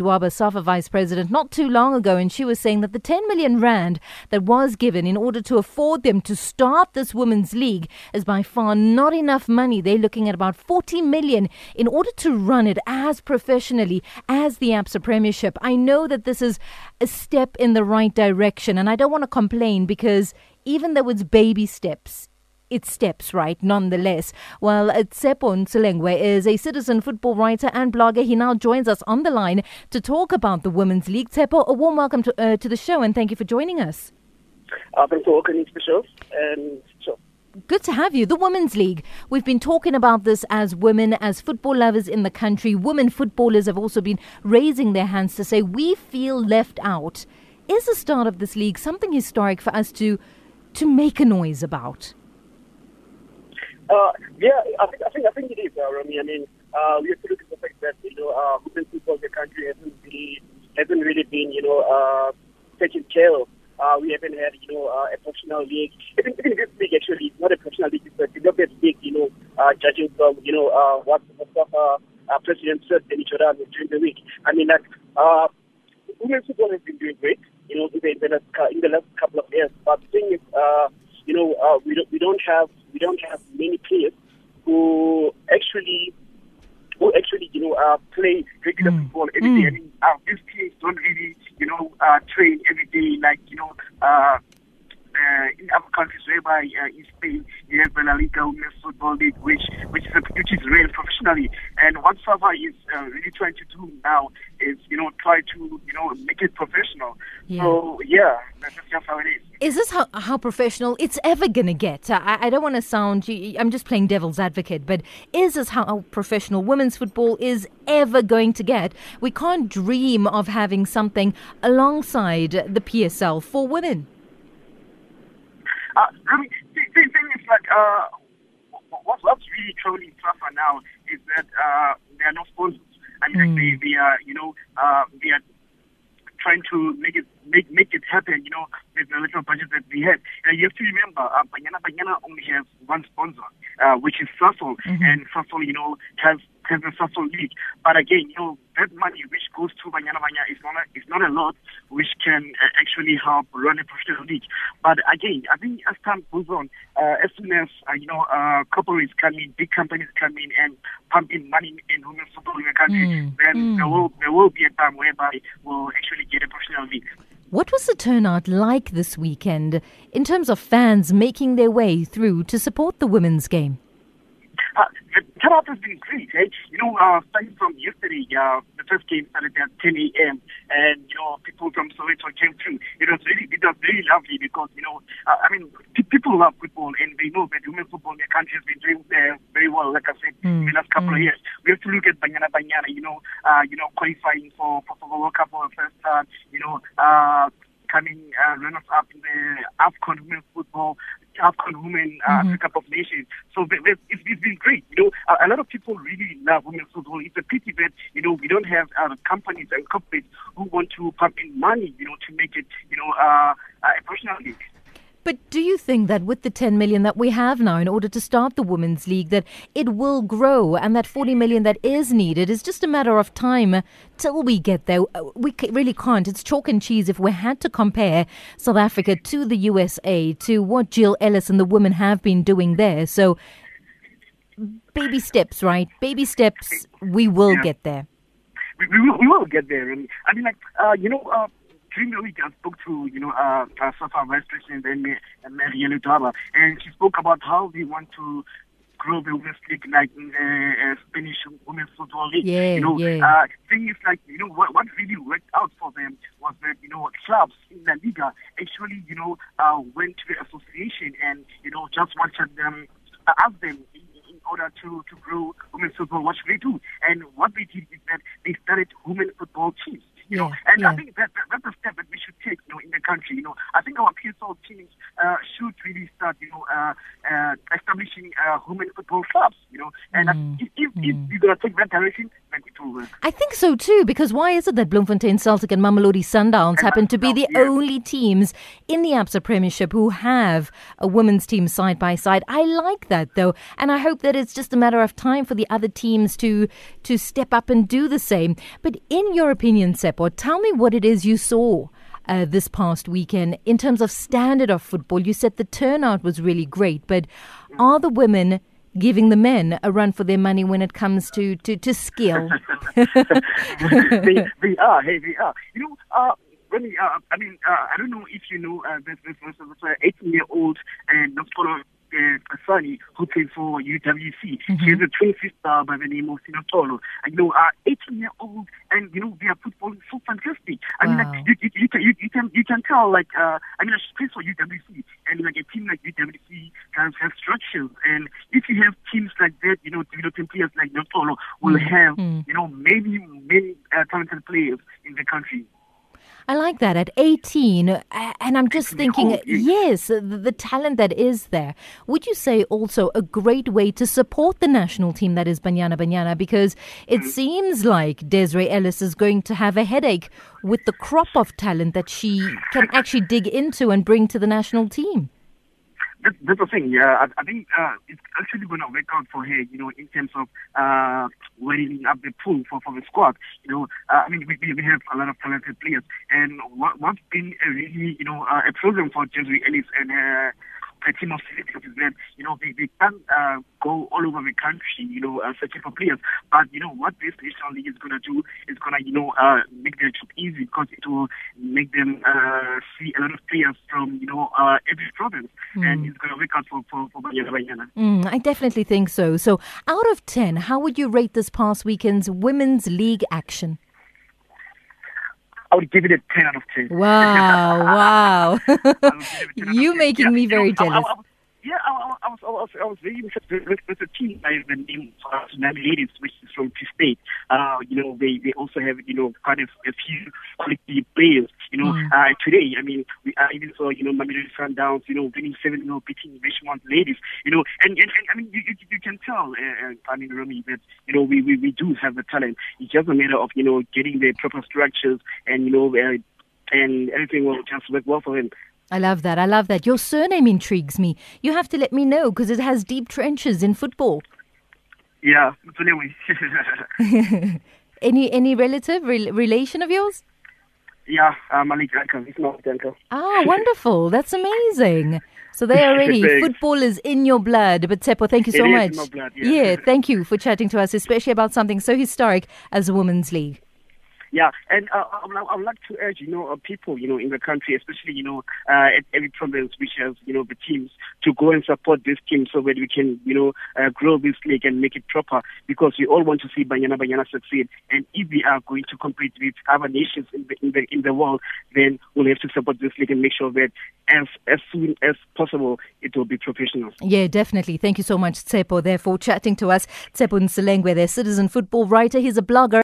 Dwaba, SAFA Vice President, not too long ago, and she was saying that the 10 million rand that was given in order to afford them to start this women's league is by far not enough money. They're looking at about 40 million in order to run it as professionally as the ABSA Premiership. I know that this is a step in the right direction, and I don't want to complain because even though it's baby steps, its steps right nonetheless. Well, Tshepo Ntsoelengoe is a citizen football writer and blogger. He now joins us on the line to talk about the Women's League. Tshepo, a warm welcome to, uh, to the show and thank you for joining us. Uh, thanks for to the show. And so. Good to have you. The Women's League. We've been talking about this as women, as football lovers in the country. Women footballers have also been raising their hands to say, we feel left out. Is the start of this league something historic for us to, to make a noise about? Uh, yeah, I think, I think I think it is, uh, Romy. I mean, uh, we have to look at the fact that you know uh, football in the country hasn't really hasn't really been you know uh, taken care of. Uh, we haven't had you know uh, a professional league. Even, even this league actually is not a professional league. But it's a development league. You know, uh, judging from you know uh, what what uh, uh, President said in Jordan during the week. I mean, like uh, women's football has been doing great. You know, in the, in the last couple of years. But the thing is, uh, you know, uh, we don't we don't have we don't have many players who actually who actually you know uh, play regular mm. football every mm. day. I mean, uh, these teams don't really you know uh, train every day like you know. Uh, uh, in other countries whereby uh, in Spain you have the La Liga Women's Football League, which which is, which is ran professionally. And what SAFA is uh, really trying to do now is you know try to you know make it professional. Yeah. So yeah, that's just how it is. Is this how, how professional it's ever going to get? I, I don't want to sound, I'm just playing devil's advocate, but is this how professional women's football is ever going to get? We can't dream of having something alongside the PSL for women. Uh, I mean, the, the thing is like, uh, what's, what's really troubling SAFA now is that uh, there are no sponsors. I mean, mm. like they, they are, you know, uh, they are trying to make it make make it happen. You know, with the little budget that we have. Uh, you have to remember, uh, Banyana Banyana only has one sponsor, uh, which is Sasol, mm-hmm. and Sasol, you know, has has the Sasol league. But again, you know, that money which goes to Banyana Banyana is not a, is not a lot, which can uh, actually help run a professional league. But again, I think as time goes on, uh, as soon as uh, you know, uh, corporates come in, big companies come in and pump in money in women's football in the country, mm. then mm. there will there will be a time whereby we'll actually get a professional league. What was the turnout like this weekend in terms of fans making their way through to support the women's game? Uh, the turnout has been great. Eh? You know, uh, starting from yesterday, uh, the first game started at 10 a.m. and you know people from Soweto came through. It was really, it was really lovely because you know, uh, I mean, p- people love football and they know that women's football in the country has been doing uh, very well. Like I said, mm. in the last couple mm. of years, we have to look at Banyana Banyana. You know, uh, you know, qualifying for for, for the World Cup for the first time. You know. Uh, coming uh, runners up in the AFCON women's football, AFCON Women uh, mm-hmm. Cup of Nations. So it's, it's been great. You know, a, a, lot of people really love women's football. It's a pity that you know we don't have uh, companies and corporates who want to pump in money, you know, to make it, you know, uh, a professional league. But do you think that with the 10 million that we have now in order to start the Women's League, that it will grow and that 40 million that is needed is just a matter of time till we get there? Uh, we really can't. It's chalk and cheese if we had to compare South Africa to the USA, to what Jill Ellis and the women have been doing there. So, baby steps, right? Baby steps, we will yeah. get there. We, we, will, we will get there. And I mean, like, uh, you know, uh, the week, I spoke to, you know, uh, uh, SAFA President and Marielle Dwaba, and she spoke about how they want to grow the women's league like in uh, Spanish women's football league. Yeah, you know, yeah. uh, thing is like, you know, what, what really worked out for them was that, you know, clubs in La Liga actually, you know, uh, went to the association and, you know, just wanted them, uh, asked them in, in order to, to grow women's football, what should they do? And what they did is that they started women's football teams. You know, and yeah. I think that, that, that's a step that we should take, you know, in the country. You know, I think our PSL teams uh, should really start, you know, uh, uh, establishing uh, women football clubs. You know, and mm. if, if if, mm. if you're going to take that direction, then it will work. I think so too, because why is it that Bloemfontein Celtic and Mamelodi Sundowns and happen to be the yes. only teams in the ABSA Premiership who have a women's team side by side? I like that though, and I hope that it's just a matter of time for the other teams to to step up and do the same. But in your opinion, Tshepo, tell me what it is you saw uh, this past weekend in terms of standard of football. You said the turnout was really great, but are the women giving the men a run for their money when it comes to, to, to skill? they, they are, hey, they are. You know, uh, really, uh, I mean, uh, I don't know if you know, uh, this, this, this, this 18 year old and uh, uh, Kasani, who plays for UWC. Mm-hmm. She has a twin sister by the name of Sinatolo. And, you know, uh, 18 year old, and, you know, they are football so fantastic. I wow. mean, like, you, you, you, can, you, you, can, you can tell, like, uh, I mean, she plays for UWC, and, like, a team like UWC has, has structures. And if you have teams like that, you know, developing players like Notolo will mm-hmm. have, mm-hmm. you know, many, many uh, talented players in the country. I like that at 18. And I'm just thinking, yes, the, the, talent that is there. Would you say also a great way to support the national team that is Banyana Banyana? Because it mm. seems like Desiree Ellis is going to have a headache with the crop of talent that she can actually dig into and bring to the national team that's, that's the thing. Yeah, I, I think uh, it's actually going to work out for her. You know, in terms of uh, weighing up the pool for, for the squad. You know, uh, I mean, we, we have a lot of talented players, and what, what's been a really, you know, uh, a problem for Desiree Ellis and her a team of celebrities that, you know, they, they can uh, go all over the country, you know, uh, searching for players. But, you know, what this national league is going to do is going to, you know, uh, make their job easy because it will make them uh, see a lot of players from, you know, uh, every province. Mm. And it's going to work out for, for, for Banyana Banyana. Mm, I definitely think so. So, out of 10, how would you rate this past weekend's women's league action? I would give it a 10 out of 10. Wow, wow. you making yeah, me very jealous. I, I, yeah, I, I, was, I was, I was very interested. There's a team by the name of Tsunami Ladies, which is from T State. Uh, you know, they, they also have, you know, quite a, a few quality players. You know, mm. uh, today, I mean, we I even saw, you know, Mamelodi Sundowns, you know, winning 7 0, beating Richmond Ladies. You know, and, and, and I mean, you, you, you can tell, uh, uh, I mean, Romy, that, you know, we, we, we do have the talent. It's just a matter of, you know, getting the proper structures and, you know, uh, and everything will just work well for him. I love that. I love that. Your surname intrigues me. You have to let me know because it has deep trenches in football. Yeah, any any relative re- relation of yours? Yeah, Malik Anka. He's not. Ah, wonderful. That's amazing. So they already football is in your blood. But Tshepo, thank you so much. Blood, yeah. yeah, thank you for chatting to us, especially about something so historic as the Women's League. Yeah, and uh, I, would like to urge, you know, uh, people, you know, in the country, especially, you know, uh, at every province which has, you know, the teams to go and support this team so that we can, you know, uh, grow this league and make it proper because we all want to see Banyana Banyana succeed. And if we are going to compete with other nations in the, in the, in the world, then we'll have to support this league and make sure that as, as soon as possible it will be professional. Yeah, definitely. Thank you so much, Tshepo, there for chatting to us. Tshepo Ntsoelengoe, their citizen football writer. He's a blogger.